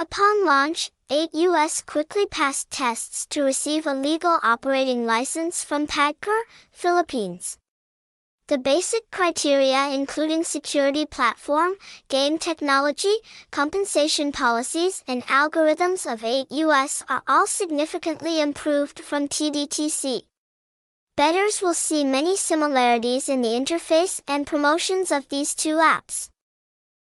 Upon launch, 8US quickly passed tests to receive a legal operating license from PAGCOR, Philippines. The basic criteria including security platform, game technology, compensation policies and algorithms of 8US are all significantly improved from TDTC. Bettors will see many similarities in the interface and promotions of these two apps.